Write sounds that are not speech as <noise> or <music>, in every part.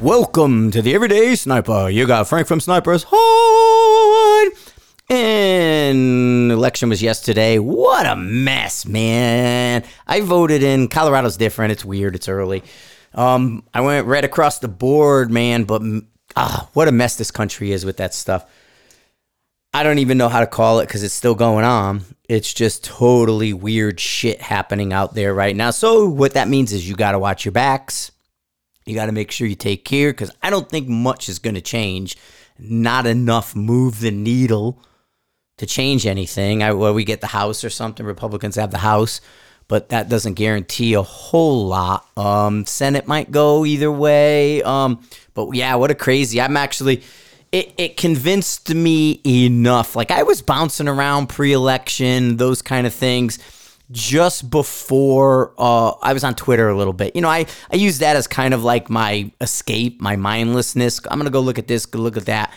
Welcome to the Everyday Sniper. You got Frank from Snipers Hide. And election was yesterday. What a mess, man. I voted in Colorado's different. It's weird. It's early. Um, I went right across the board, man, but ah, what a mess this country is with that stuff. I don't even know how to call it because it's still going on. It's just totally weird shit happening out there right now. So, what that means is you got to watch your backs. You got to make sure you take care because I don't think much is going to change. Not enough move the needle to change anything. I, well, we get the House or something. Republicans have the House, but that doesn't guarantee a whole lot. Um, Senate might go either way. Um, but yeah, what a crazy. I'm actually. It, it convinced me enough. Like I was bouncing around pre-election, those kind of things just before uh, I was on Twitter a little bit. You know, I, I use that as kind of like my escape, my mindlessness. I'm going to go look at this, go look at that.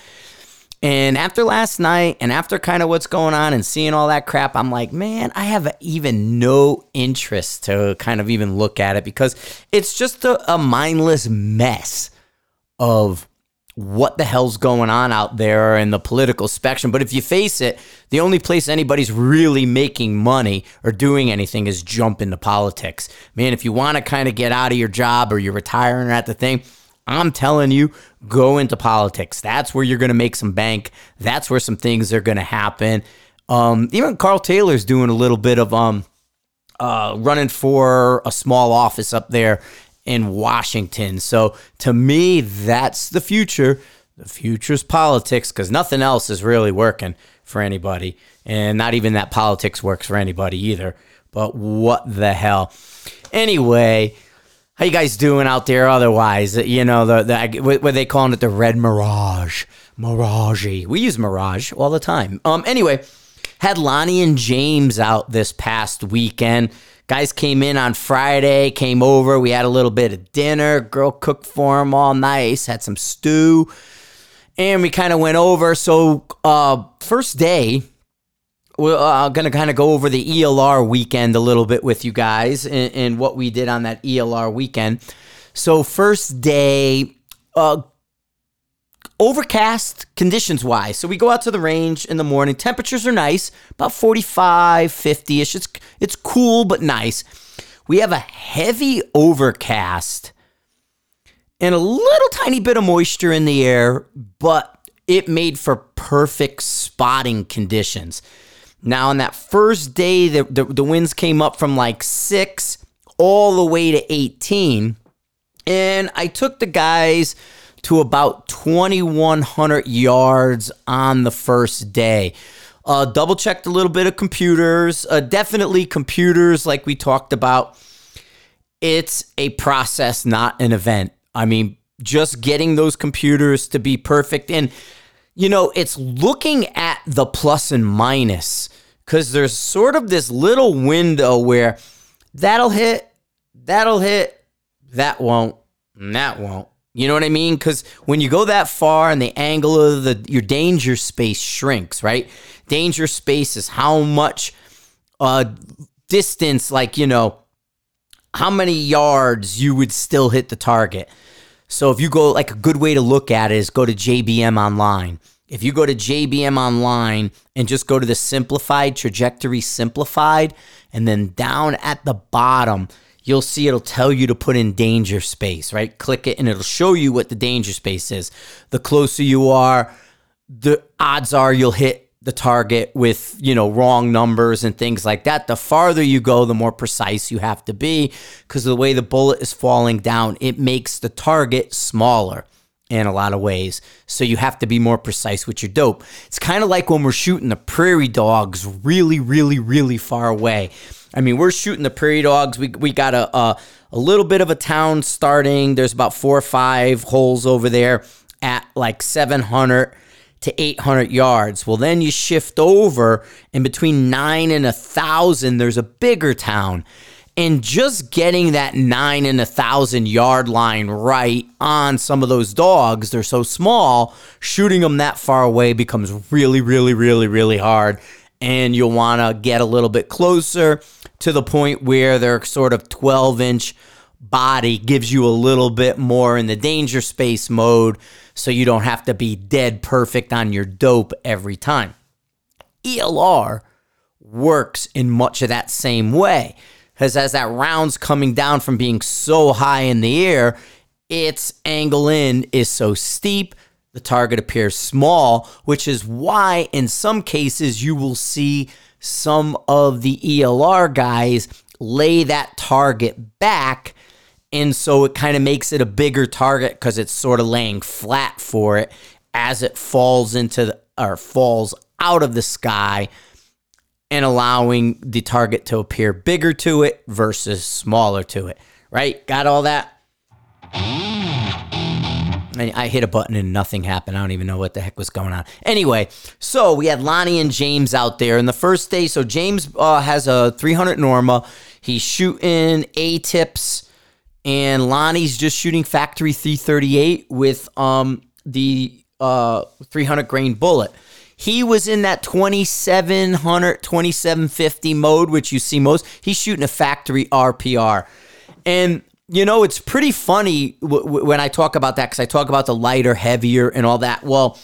And after last night and after kind of what's going on and seeing all that crap, I'm like, man, I have even no interest to kind of even look at it because it's just a, a mindless mess of what the hell's going on out there in the political spectrum. But if you face it, the only place anybody's really making money or doing anything is jump into politics. Man, if you want to kind of get out of your job or you're retiring at the thing, I'm telling you, go into politics. That's where you're going to make some bank. That's where some things are going to happen. Um, even Carl Taylor's doing a little bit of um, uh, running for a small office up there in Washington. So to me, that's the future. The future's politics because nothing else is really working for anybody. And not even that politics works for anybody either. But what the hell? Anyway, how you guys doing out there otherwise? You know, the, the what they calling it the red mirage. Mirage. We use mirage all the time. Um anyway, had Lonnie and James out this past weekend. Guys came in on Friday, came over. We had a little bit of dinner. Girl cooked for them all nice, had some stew. And we kind of went over. So, uh, first day, we're uh, going to kind of go over the ELR weekend a little bit with you guys and, and what we did on that ELR weekend. So, first day, uh, overcast conditions wise. So we go out to the range in the morning. Temperatures are nice, about 45, 50ish. It's it's cool but nice. We have a heavy overcast and a little tiny bit of moisture in the air, but it made for perfect spotting conditions. Now, on that first day, the, the, the winds came up from like six all the way to 18. And I took the guys to about 2,100 yards on the first day. Uh, double checked a little bit of computers. Uh, definitely computers, like we talked about. It's a process, not an event. I mean, just getting those computers to be perfect. And, you know, it's looking at the plus and minus because there's sort of this little window where that'll hit, that'll hit, that won't, that won't. You know what I mean? Because when you go that far and the angle of the your danger space shrinks, right? Danger space is how much uh, distance, like you know, how many yards you would still hit the target. So if you go, like a good way to look at it is go to JBM Online. If you go to JBM Online and just go to the simplified trajectory simplified, and then down at the bottom you'll see it'll tell you to put in danger space, right? Click it and it'll show you what the danger space is. The closer you are, the odds are you'll hit the target with, you know, wrong numbers and things like that. The farther you go, the more precise you have to be because the way the bullet is falling down, it makes the target smaller in a lot of ways. So you have to be more precise with your dope. It's kind of like when we're shooting the prairie dogs really, really, really far away I mean, we're shooting the prairie dogs. We, we got a, a, a little bit of a town starting. There's about four or five holes over there at like 700 to 800 yards. Well, then you shift over, and between nine and a thousand, there's a bigger town. And just getting that nine and a thousand yard line right on some of those dogs, they're so small, shooting them that far away becomes really, really, really, really hard. And you'll want to get a little bit closer to the point where they're sort of 12 inch body gives you a little bit more in the danger space mode so you don't have to be dead perfect on your dope every time. ELR works in much of that same way because as that round's coming down from being so high in the air, its angle in is so steep, the target appears small, which is why in some cases you will see some of the ELR guys lay that target back. And so it kind of makes it a bigger target because it's sort of laying flat for it as it falls into the, or falls out of the sky and allowing the target to appear bigger to it versus smaller to it. Right? Got all that? I hit a button and nothing happened. I don't even know what the heck was going on. Anyway, so we had Lonnie and James out there in the first day. So James uh, has a 300 Norma. He's shooting A tips, and Lonnie's just shooting factory 338 with um the uh 300 grain bullet. He was in that 2700, 2750 mode, which you see most. He's shooting a factory RPR. And you know, it's pretty funny w- w- when I talk about that because I talk about the lighter, heavier, and all that. Well,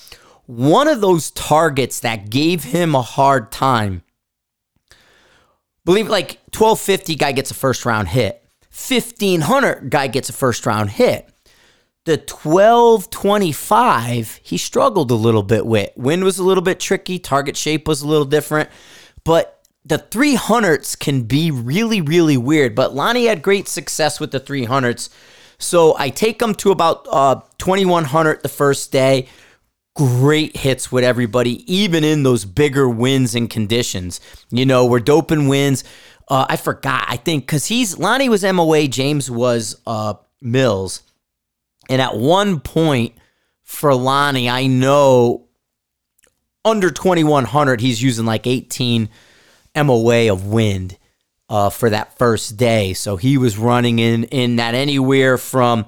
one of those targets that gave him a hard time, believe it, like 1250 guy gets a first round hit, 1500 guy gets a first round hit. The 1225, he struggled a little bit with. Wind was a little bit tricky, target shape was a little different, but the 300s can be really, really weird, but Lonnie had great success with the 300s. So I take him to about uh, 2100 the first day. Great hits with everybody, even in those bigger wins and conditions. You know, we're doping wins. Uh, I forgot, I think, because he's Lonnie was MOA, James was uh, mils. And at one point for Lonnie, I know under 2100, he's using like 18 MOA of wind uh, for that first day. So he was running in in that anywhere from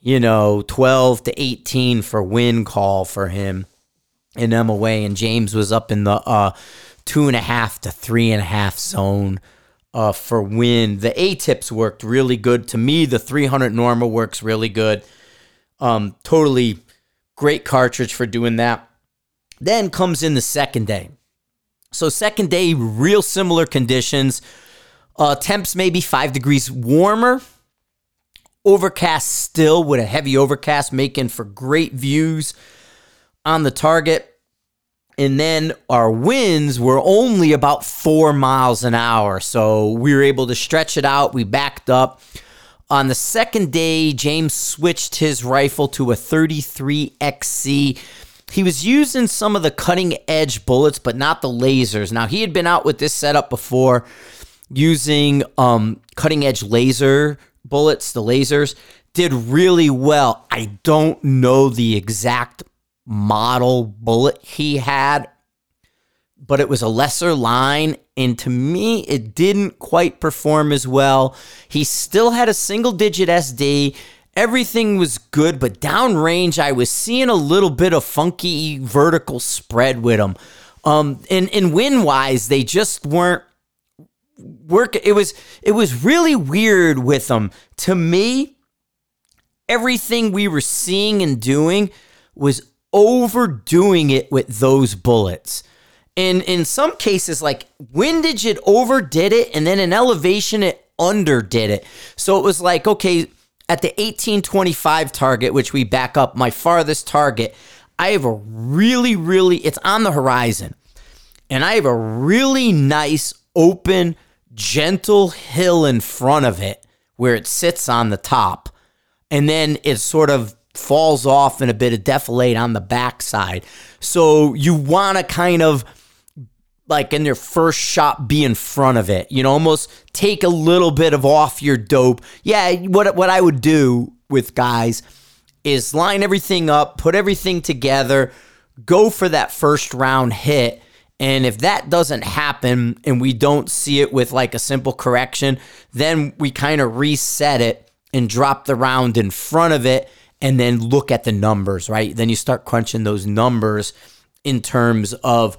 you know 12 to 18 for wind call for him in MOA, and James was up in the uh, two and a half to three and a half zone. Uh, for wind, the A tips worked really good. To me, the 300 Norma works really good. Um, totally great cartridge for doing that. Then comes in the second day. So, second day, real similar conditions. Uh, temps maybe five degrees warmer. Overcast still with a heavy overcast, making for great views on the target. And then our winds were only about four miles an hour. So we were able to stretch it out. We backed up. On the second day, James switched his rifle to a 33 XC he was using some of the cutting edge bullets, but not the lasers. Now, he had been out with this setup before using um, cutting edge laser bullets, the lasers, did really well. I don't know the exact model bullet he had, but it was a lesser line. And to me, it didn't quite perform as well. He still had a single digit SD everything was good, but downrange, I was seeing a little bit of funky vertical spread with them. Um, and and win wise, they just weren't work. It was it was really weird with them. To me, everything we were seeing and doing was overdoing it with those bullets. And in some cases, like windage, it overdid it, and then in elevation, it underdid it. So it was like, okay, at the 1825 target, which we back up, my farthest target, I have a really, really, it's on the horizon. And I have a really nice, open, gentle hill in front of it where it sits on the top. And then it sort of falls off in a bit of defilade on the backside. So you want to kind of like in their first shot be in front of it. You know, almost take a little bit of off your dope. Yeah, what what I would do with guys is line everything up, put everything together, go for that first round hit. And if that doesn't happen and we don't see it with like a simple correction, then we kind of reset it and drop the round in front of it and then look at the numbers, right? Then you start crunching those numbers in terms of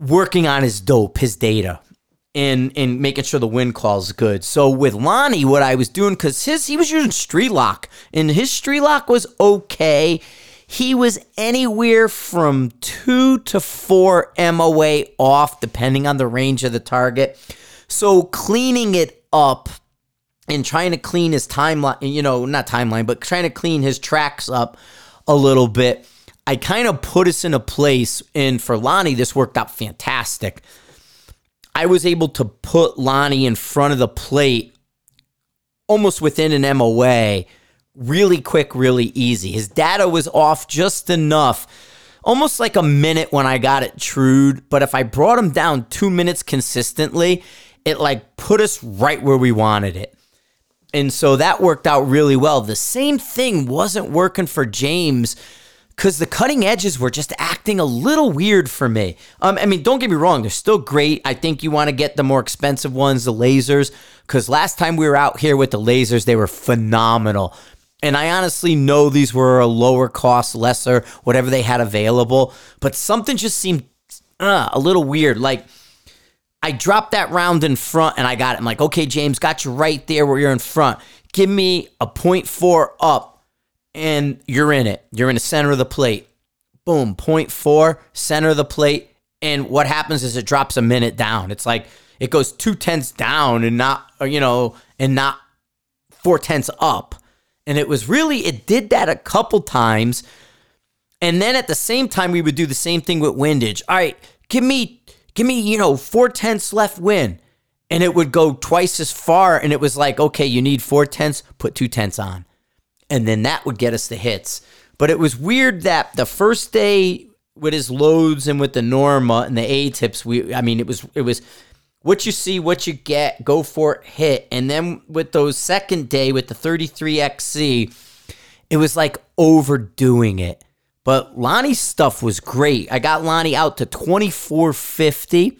working on his dope, his data. and and making sure the wind call is good. So with Lonnie, what I was doing because his he was using Strelok and his Strelok was okay. He was anywhere from two to four MOA off, depending on the range of the target. So cleaning it up and trying to clean his timeline, you know, not timeline, but trying to clean his tracks up a little bit. I kind of put us in a place, and for Lonnie, this worked out fantastic. I was able to put Lonnie in front of the plate almost within an MOA really quick, really easy. His data was off just enough, almost like a minute when I got it trued. But if I brought him down two minutes consistently, it like put us right where we wanted it. And so that worked out really well. The same thing wasn't working for James because the cutting edges were just acting a little weird for me. Um, I mean, don't get me wrong, they're still great. I think you want to get the more expensive ones, the lasers, because last time we were out here with the lasers, they were phenomenal. And I honestly know these were a lower cost, lesser, whatever they had available, but something just seemed uh, a little weird. Like, I dropped that round in front and I got it. I'm like, okay, James, got you right there where you're in front. Give me a 0.4 up and you're in it. You're in the center of the plate. Boom, 0.4, center of the plate. And what happens is it drops a minute down. It's like it goes two tenths down and not, uh, you know, and not four tenths up. And it was really, it did that a couple times. And then at the same time, we would do the same thing with windage. All right, give me give me, you know, four tenths left win. And it would go twice as far. And it was like, okay, you need four tenths, put two tenths on. And then that would get us the hits. But it was weird that the first day with his loads and with the Norma and the A tips, we I mean it was it was what you see, what you get, go for it, hit. And then with those second day with the 33XC, it was like overdoing it. But Lonnie's stuff was great. I got Lonnie out to 2450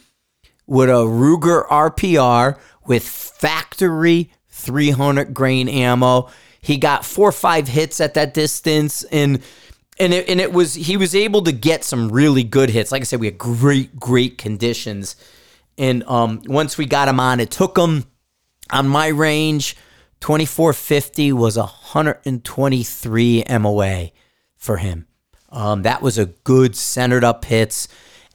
with a Ruger RPR with factory 300 grain ammo. He got four or five hits at that distance and and it, and it was he was able to get some really good hits. Like I said, we had great great conditions. And um, once we got him on, it took him on my range 2450 was 123 MOA for him. Um, that was a good centered up hits,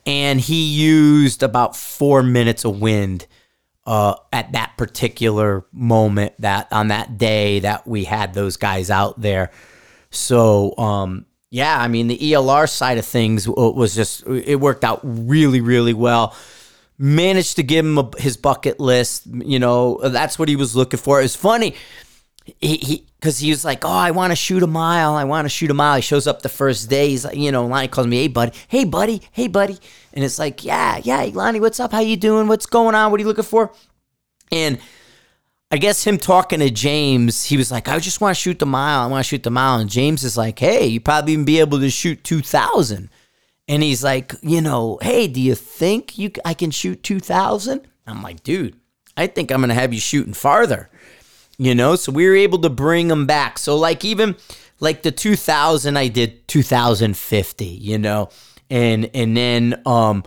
and he used about four minutes of wind uh, at that particular moment that on that day that we had those guys out there. So um, yeah, I mean the ELR side of things was just it worked out really really well. Managed to give him a, his bucket list. You know that's what he was looking for. It's funny he, he because he was like, oh, I want to shoot a mile. I want to shoot a mile. He shows up the first day. He's like, you know, Lonnie calls me, hey, buddy. Hey, buddy. Hey, buddy. And it's like, yeah, yeah, Lonnie, what's up? How you doing? What's going on? What are you looking for? And I guess him talking to James, he was like, I just want to shoot the mile. I want to shoot the mile. And James is like, hey, you probably even be able to shoot 2,000. And he's like, you know, hey, do you think you I can shoot 2,000? I'm like, dude, I think I'm going to have you shooting farther you know so we were able to bring them back so like even like the 2000 i did 2050 you know and and then um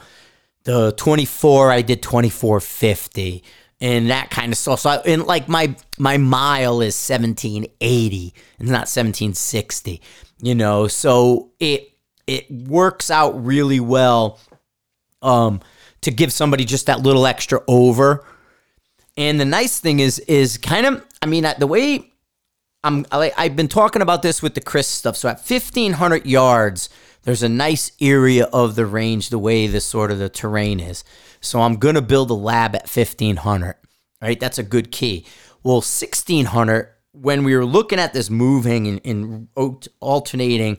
the 24 i did 2450 and that kind of stuff so I, and like my my mile is 1780 and not 1760 you know so it it works out really well um to give somebody just that little extra over and the nice thing is, is kind of, I mean, the way I'm, I've been talking about this with the Chris stuff. So at 1500 yards, there's a nice area of the range, the way the sort of the terrain is. So I'm going to build a lab at 1500, right? That's a good key. Well, 1600, when we were looking at this moving and, and alternating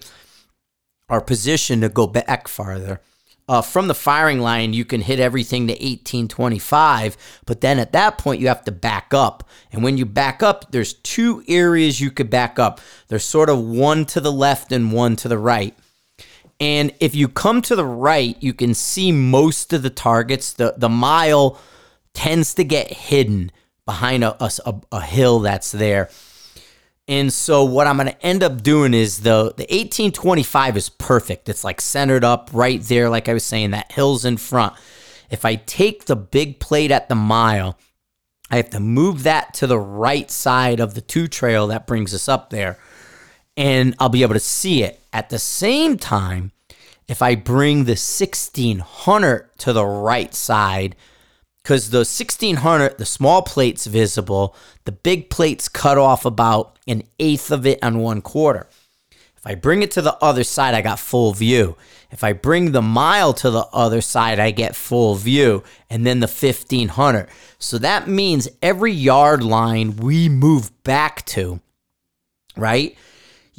our position to go back farther, uh, from the firing line, you can hit everything to 1825, but then at that point, you have to back up. And when you back up, there's two areas you could back up. There's sort of one to the left and one to the right. And if you come to the right, you can see most of the targets. The, the mile tends to get hidden behind a, a, a hill that's there. And so what I'm going to end up doing is the the 1825 is perfect. It's like centered up right there like I was saying that hill's in front. If I take the big plate at the mile, I have to move that to the right side of the two trail that brings us up there, and I'll be able to see it. At the same time, if I bring the 1600 to the right side, because the 1600, the small plate's visible, the big plate's cut off about an eighth of it and one quarter. If I bring it to the other side, I got full view. If I bring the mile to the other side, I get full view, and then the 1500. So that means every yard line we move back to, right?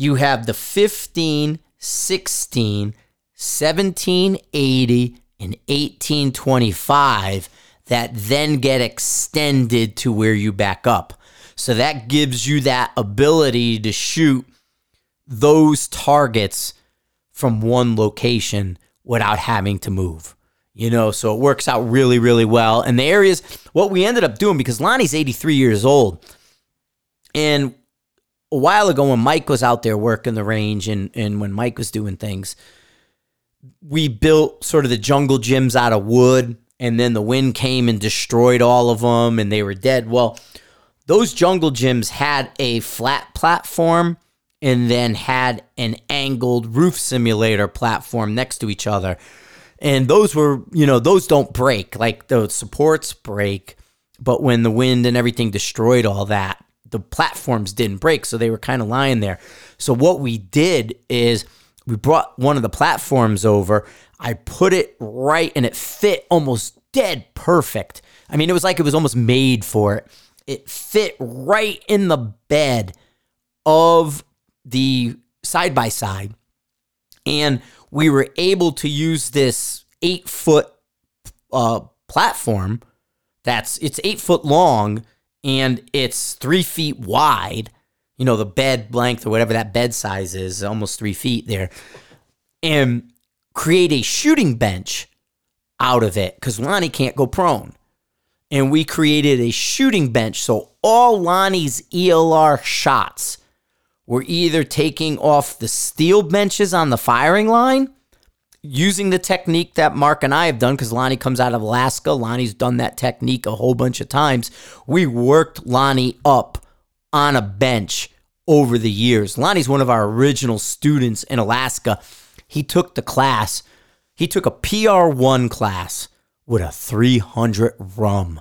You have the 15, 16, 1780, and 1825 that then get extended to where you back up. So that gives you that ability to shoot those targets from one location without having to move. You know, so it works out really, really well. And the areas, what we ended up doing, because Lonnie's 83 years old, and a while ago when Mike was out there working the range and, and when Mike was doing things, we built sort of the jungle gyms out of wood, and then the wind came and destroyed all of them, and they were dead. Well, those jungle gyms had a flat platform and then had an angled roof simulator platform next to each other. And those were, you know, those don't break. Like the supports break, but when the wind and everything destroyed all that, the platforms didn't break. So they were kind of lying there. So what we did is we brought one of the platforms over. I put it right and it fit almost dead perfect. I mean, it was like it was almost made for it. It fit right in the bed of the side by side, and we were able to use this eight foot uh, platform. That's it's eight foot long and it's three feet wide. You know, the bed length or whatever that bed size is, almost three feet there, and create a shooting bench out of it because Lonnie can't go prone. And we created a shooting bench. So all Lonnie's ELR shots we're either taking off the steel benches on the firing line, using the technique that Mark and I have done, because Lonnie comes out of Alaska. Lonnie's done that technique a whole bunch of times. We worked Lonnie up on a bench over the years. Lonnie's one of our original students in Alaska. He took the class, he took a PR1 class with a 300 RUM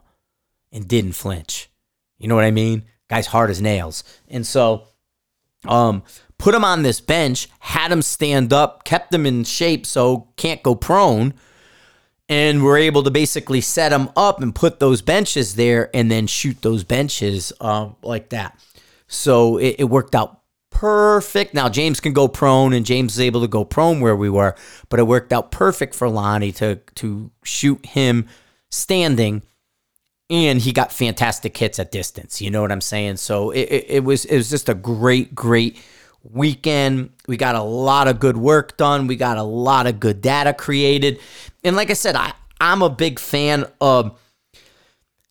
and didn't flinch. You know what I mean? Guy's hard as nails. And so um, put him on this bench, had him stand up, kept him in shape so can't go prone. And we're able to basically set him up and put those benches there and then shoot those benches uh, like that. So it, it worked out perfect. Now James can go prone, and James is able to go prone where we were, but it worked out perfect for Lonnie to to shoot him standing and he got fantastic hits at distance. You know what I'm saying? So it, it, it, was it was just a great great weekend. We got a lot of good work done. We got a lot of good data created, and like I said, I I'm a big fan of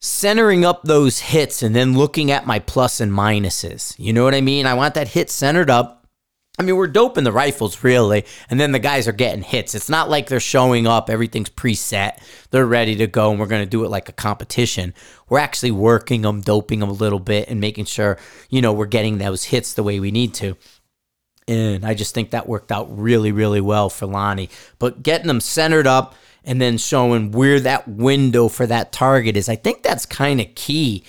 centering up those hits and then looking at my plus and minuses. You know what I mean? I want that hit centered up I mean, we're doping the rifles really, and then the guys are getting hits. It's not like they're showing up, everything's preset, they're ready to go, and we're going to do it like a competition. We're actually working them, doping them a little bit, and making sure, you know, we're getting those hits the way we need to. And I just think that worked out really, really well for Lonnie. But getting them centered up and then showing where that window for that target is, I think that's kind of key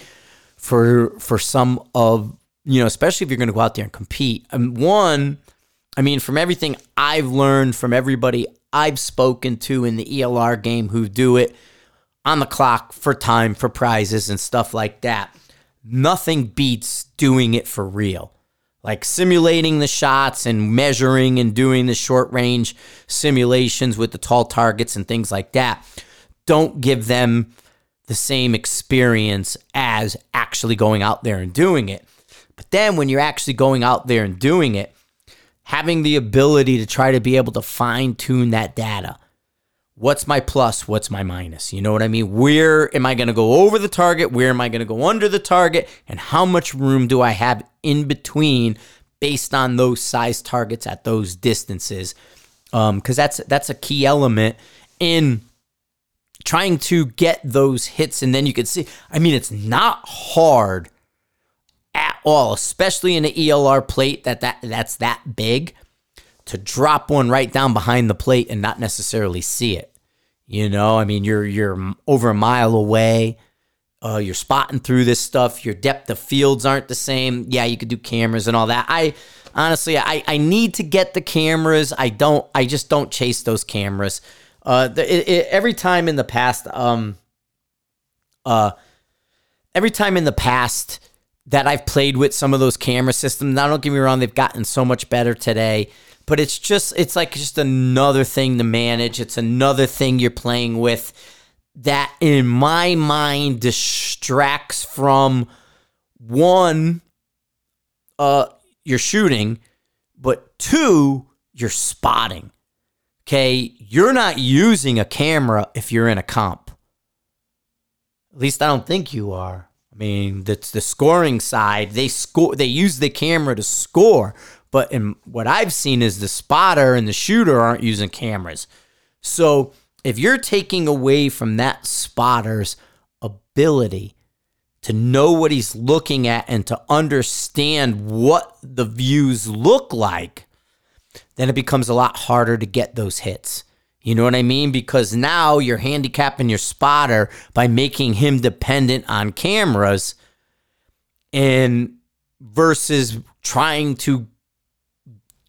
for for some of you know, especially if you're going to go out there and compete. And one, I mean, from everything I've learned from everybody I've spoken to in the ELR game who do it on the clock for time, for prizes, and stuff like that, nothing beats doing it for real. Like simulating the shots and measuring and doing the short range simulations with the tall targets and things like that don't give them the same experience as actually going out there and doing it. But then when you're actually going out there and doing it, having the ability to try to be able to fine tune that data. What's my plus? What's my minus? You know what I mean? Where am I going to go over the target? Where am I going to go under the target? And how much room do I have in between based on those size targets at those distances? Because um, that's that's a key element in trying to get those hits and then you can see I mean it's not hard at all, especially in an ELR plate that, that that's that big to drop one right down behind the plate and not necessarily see it. You know, I mean you're you're over a mile away. Uh, you're spotting through this stuff. Your depth of fields aren't the same. Yeah, you could do cameras and all that. I honestly, I, I need to get the cameras. I don't. I just don't chase those cameras. Uh, the, it, it, every time in the past, um, uh, every time in the past that I've played with some of those camera systems. Now, don't get me wrong; they've gotten so much better today. But it's just, it's like just another thing to manage. It's another thing you're playing with that, in my mind, distracts from one, uh, your shooting, but two, you're spotting. Okay, you're not using a camera if you're in a comp. At least I don't think you are. I mean, that's the scoring side. They score. They use the camera to score, but in what I've seen is the spotter and the shooter aren't using cameras. So if you're taking away from that spotter's ability to know what he's looking at and to understand what the views look like, then it becomes a lot harder to get those hits. You know what I mean? Because now you're handicapping your spotter by making him dependent on cameras and versus trying to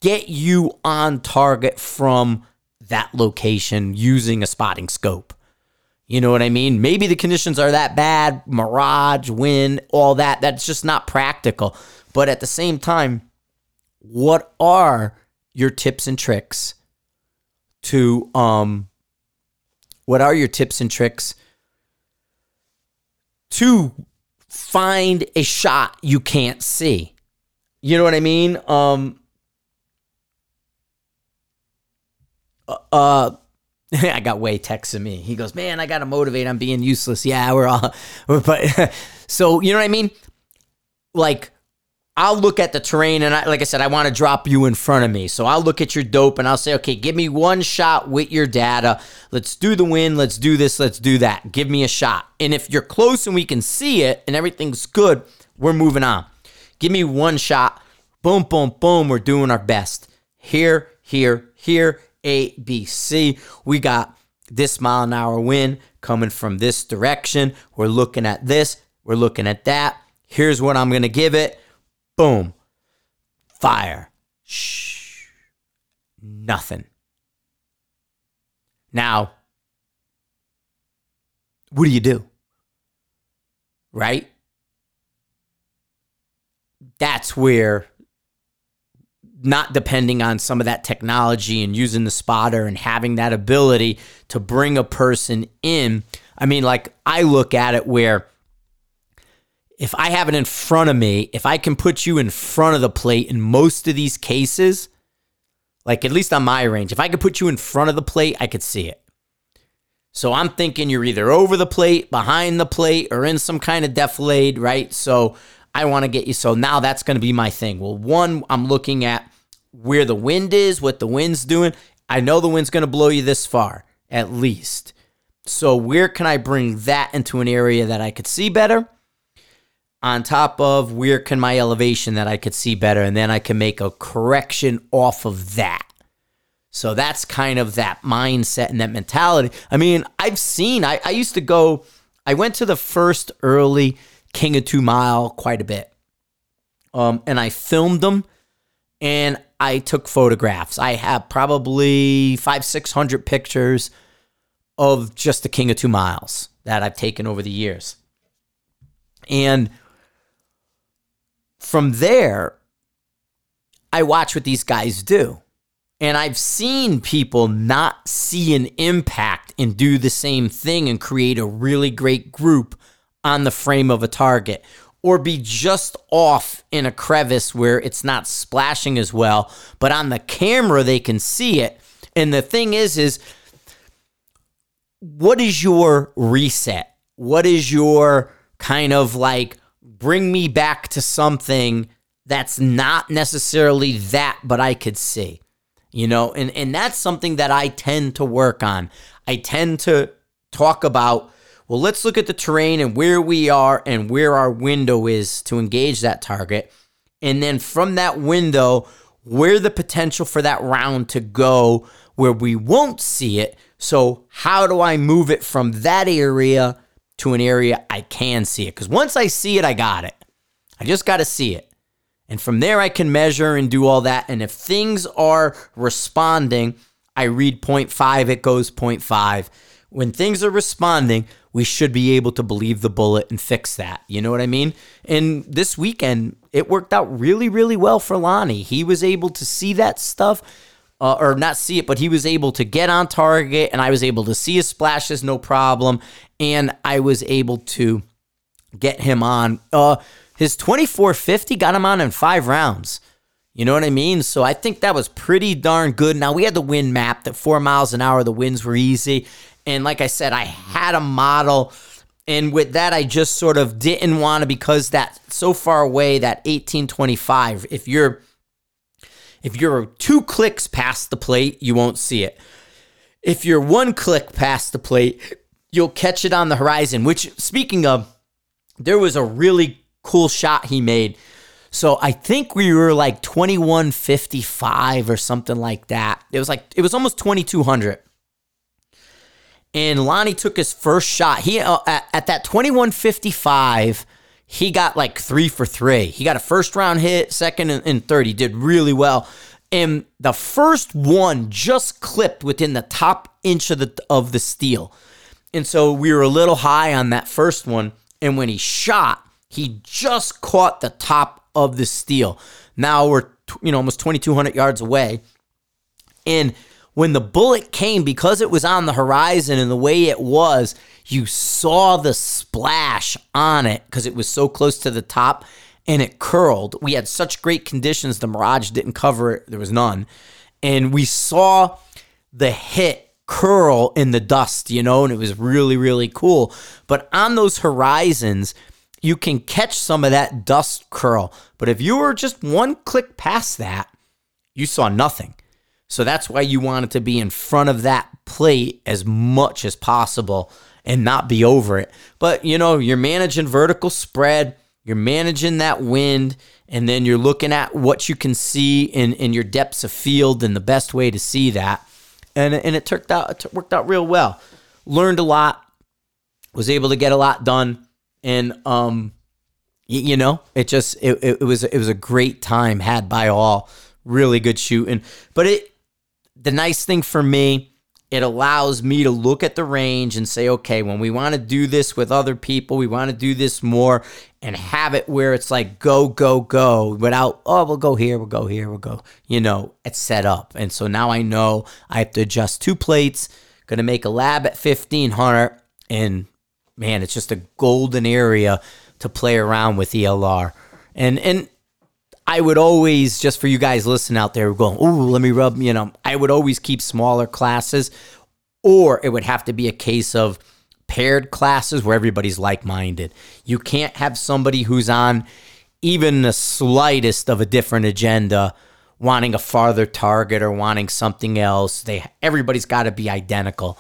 get you on target from that location using a spotting scope. You know what I mean? Maybe the conditions are that bad, mirage, wind, all that. That's just not practical. But at the same time, what are your tips and tricks to um what are your tips and tricks to find a shot you can't see? You know what I mean? Um uh, <laughs> I got Way texting me. He goes, "Man, I got to motivate. I'm being useless." Yeah, we're all, <laughs> but <laughs> so you know what I mean. Like, I'll look at the terrain, and I, like I said, I want to drop you in front of me. So I'll look at your dope, and I'll say, "Okay, give me one shot with your data. Let's do the win. Let's do this. Let's do that. Give me a shot." And if you're close and we can see it, and everything's good, we're moving on. Give me one shot. Boom, boom, boom. We're doing our best. Here, here, here a, B, C. We got this mile an hour wind coming from this direction. We're looking at this. We're looking at that. Here's what I'm going to give it. Boom. Fire. Shh. Nothing. Now, what do you do? Right? That's where not depending on some of that technology and using the spotter and having that ability to bring a person in. I mean, like, I look at it where if I have it in front of me, if I can put you in front of the plate in most of these cases, like at least on my range, if I could put you in front of the plate, I could see it. So I'm thinking you're either over the plate, behind the plate, or in some kind of defilade, right? So I want to get you. So now that's going to be my thing. Well, one, I'm looking at where the wind is, what the wind's doing. I know the wind's going to blow you this far, at least. So, where can I bring that into an area that I could see better? On top of where can my elevation that I could see better? And then I can make a correction off of that. So, that's kind of that mindset and that mentality. I mean, I've seen, I, I used to go, I went to the first early King of Two Mile quite a bit. Um, and I filmed them and I took photographs. I have probably five, 600 pictures of just the King of Two Miles that I've taken over the years. And from there, I watch what these guys do. And I've seen people not see an impact and do the same thing and create a really great group on the frame of a target or be just off in a crevice where it's not splashing as well, but on the camera they can see it. And the thing is is what is your reset? What is your kind of like bring me back to something that's not necessarily that but I could see. You know, and and that's something that I tend to work on. I tend to talk about, well, let's look at the terrain and where we are and where our window is to engage that target. And then from that window, where the potential for that round to go where we won't see it. So, how do I move it from that area to an area I can see it? Because once I see it, I got it. I just got to see it. And from there, I can measure and do all that. And if things are responding, I read 0.5, it goes 0.5. When things are responding, we should be able to believe the bullet and fix that. You know what I mean? And this weekend, it worked out really, really well for Lonnie. He was able to see that stuff. Uh, or not see it, but he was able to get on target, and I was able to see his splashes no problem, and I was able to get him on. Uh, his 2450 got him on in five rounds. You know what I mean? So I think that was pretty darn good. Now we had the wind map that four miles an hour, the winds were easy. And like I said, I had a model. And with that, I just sort of didn't want to because that so far away, that 1825, if you're if you're two clicks past the plate, you won't see it. If you're one click past the plate, you'll catch it on the horizon, which speaking of, there was a really cool shot he made. So I think we were like 2155 or something like that. It was like it was almost 2200 and Lonnie took his first shot. He uh, at, at that 21:55, he got like three for three. He got a first round hit, second and, and third. He did really well. And the first one just clipped within the top inch of the of the steel. And so we were a little high on that first one. And when he shot, he just caught the top of the steel. Now we're you know almost 2,200 yards away, and when the bullet came, because it was on the horizon and the way it was, you saw the splash on it because it was so close to the top and it curled. We had such great conditions, the Mirage didn't cover it, there was none. And we saw the hit curl in the dust, you know, and it was really, really cool. But on those horizons, you can catch some of that dust curl. But if you were just one click past that, you saw nothing. So that's why you want it to be in front of that plate as much as possible and not be over it. But you know, you're managing vertical spread, you're managing that wind, and then you're looking at what you can see in, in your depths of field and the best way to see that. And, and it turned out it worked out real well. Learned a lot, was able to get a lot done, and um, you, you know, it just it, it was it was a great time had by all. Really good shooting, but it the nice thing for me, it allows me to look at the range and say, okay, when we want to do this with other people, we want to do this more and have it where it's like go, go, go without, oh, we'll go here, we'll go here, we'll go, you know, it's set up. And so now I know I have to adjust two plates, gonna make a lab at 1500, and man, it's just a golden area to play around with ELR. And, and, I would always, just for you guys listening out there, going, "Oh, let me rub," you know, I would always keep smaller classes, or it would have to be a case of paired classes where everybody's like-minded. You can't have somebody who's on even the slightest of a different agenda wanting a farther target or wanting something else. They everybody's got to be identical.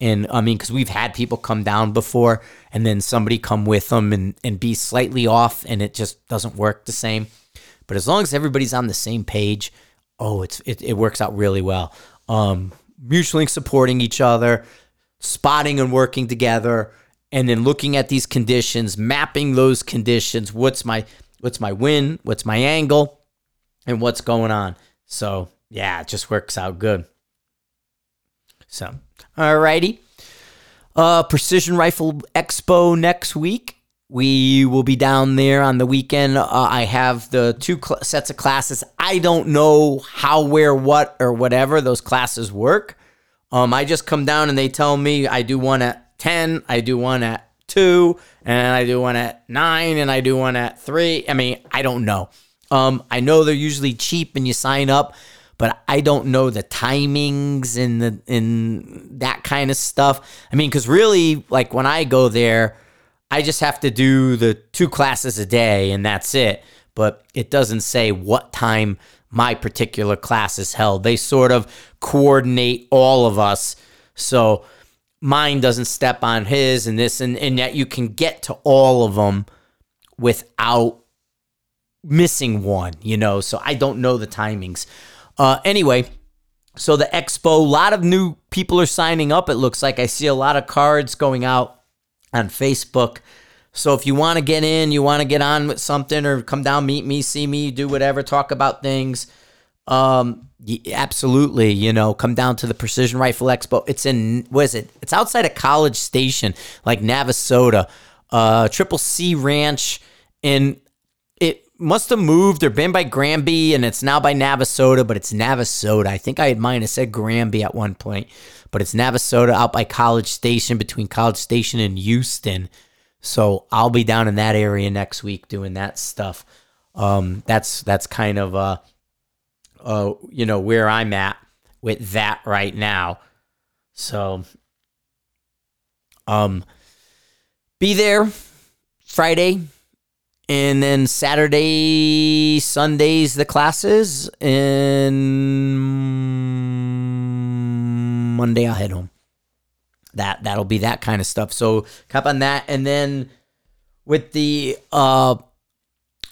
And I mean, because we've had people come down before and then somebody come with them and, and be slightly off and it just doesn't work the same. But as long as everybody's on the same page, oh, it's it, it works out really well. Um, mutually supporting each other, spotting and working together, and then looking at these conditions, mapping those conditions. What's my what's my win? What's my angle? And what's going on? So yeah, it just works out good. So, alrighty. Uh, Precision Rifle Expo next week. We will be down there on the weekend. Uh, I have the two cl- sets of classes. I don't know how, where, what, or whatever those classes work. Um, I just come down and they tell me I do one at 10, I do one at 2, and I do one at 9, and I do one at 3. I mean, I don't know. Um, I know they're usually cheap and you sign up, but I don't know the timings and the and that kind of stuff. I mean, because really, like when I go there, I just have to do the two classes a day and that's it. But it doesn't say what time my particular class is held. They sort of coordinate all of us. So mine doesn't step on his and this and, and yet you can get to all of them without missing one, you know. So I don't know the timings. Uh, anyway, so the expo, a lot of new people are signing up. It looks like I see a lot of cards going out on Facebook. So if you want to get in, you want to get on with something, or come down, meet me, see me, do whatever, talk about things. Um, absolutely, you know, come down to the Precision Rifle Expo. It's in what is it? It's outside of College Station, like Navasota, uh, Triple C Ranch, and it must have moved or been by Granby, and it's now by Navasota, but it's Navasota. I think I had mine. Said Granby at one point, but it's Navasota out by College Station, between College Station and Houston. So I'll be down in that area next week doing that stuff. Um, that's that's kind of uh, uh, you know where I'm at with that right now. So, um, be there Friday, and then Saturday, Sundays the classes, and Monday I'll head home that that'll be that kind of stuff. So cap on that, and then with the uh,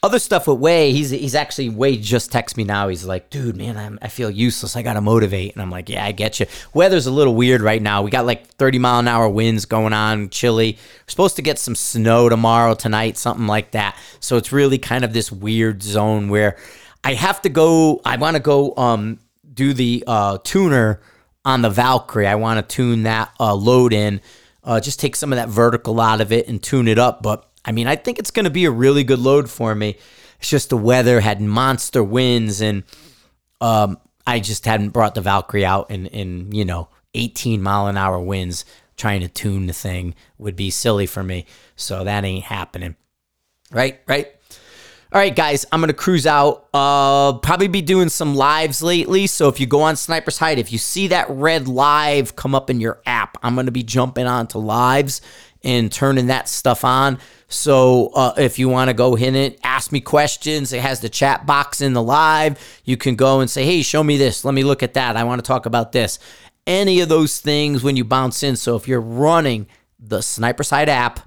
other stuff with Way, he's he's actually Way just texts me now. He's like, dude, man, I'm, I feel useless. I gotta motivate, and I'm like, yeah, I get you. Weather's a little weird right now. We got like 30 mile an hour winds going on, chilly. We're supposed to get some snow tomorrow, tonight, something like that. So it's really kind of this weird zone where I have to go. I want to go um do the uh, tuner on the Valkyrie. I want to tune that uh, load in, uh, just take some of that vertical out of it and tune it up. But I mean, I think it's going to be a really good load for me. It's just the weather had monster winds, and um, I just hadn't brought the Valkyrie out in, in you know 18 mile an hour winds. Trying to tune the thing would be silly for me, so that ain't happening. Right, right. All right, guys, I'm gonna cruise out. Uh, probably be doing some lives lately. So if you go on Sniper's Hide, if you see that red live come up in your app, I'm gonna be jumping onto lives and turning that stuff on. So uh, if you want to go in it, ask me questions. It has the chat box in the live. You can go and say, "Hey, show me this. Let me look at that. I want to talk about this." Any of those things when you bounce in. So if you're running the Sniper's Hide app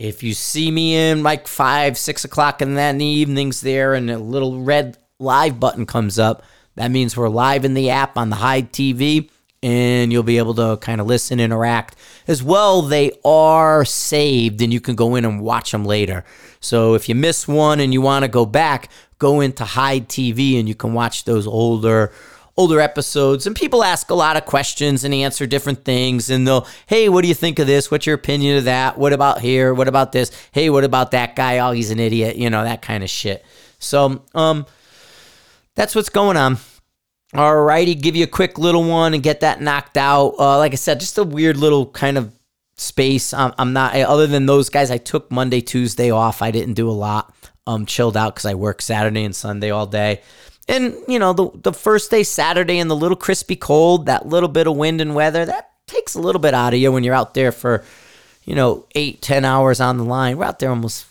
if you see me in like five, six o'clock in, the evenings there and a little red live button comes up, that means we're live in the app on the Hide TV and you'll be able to kind of listen, interact. As well, they are saved and you can go in and watch them later. So if you miss one and you want to go back, go into Hide TV and you can watch those older older episodes and people ask a lot of questions and answer different things and they'll hey what do you think of this? What's your opinion of that? What about here? What about this? Hey what about that guy? Oh he's an idiot you know that kind of shit. So um that's what's going on. Alrighty give you a quick little one and get that knocked out. Uh, like i said just a weird little kind of space. I'm, I'm not other than those guys i took monday tuesday off. I didn't do a lot. Um chilled out because i work saturday and sunday all day and, you know, the, the first day, Saturday, in the little crispy cold, that little bit of wind and weather, that takes a little bit out of you when you're out there for, you know, eight, ten hours on the line. We're out there almost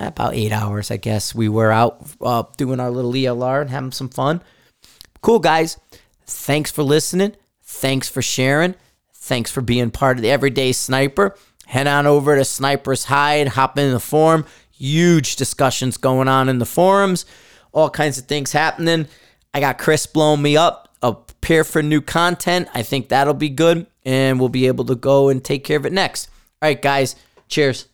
about eight hours, I guess. We were out uh, doing our little ELR and having some fun. Cool, guys. Thanks for listening. Thanks for sharing. Thanks for being part of the Everyday Sniper. Head on over to Sniper's Hide, hop in the forum. Huge discussions going on in the forums all kinds of things happening. I got Chris blowing me up, a prepare for new content. I think that'll be good, and we'll be able to go and take care of it next. All right, guys, cheers.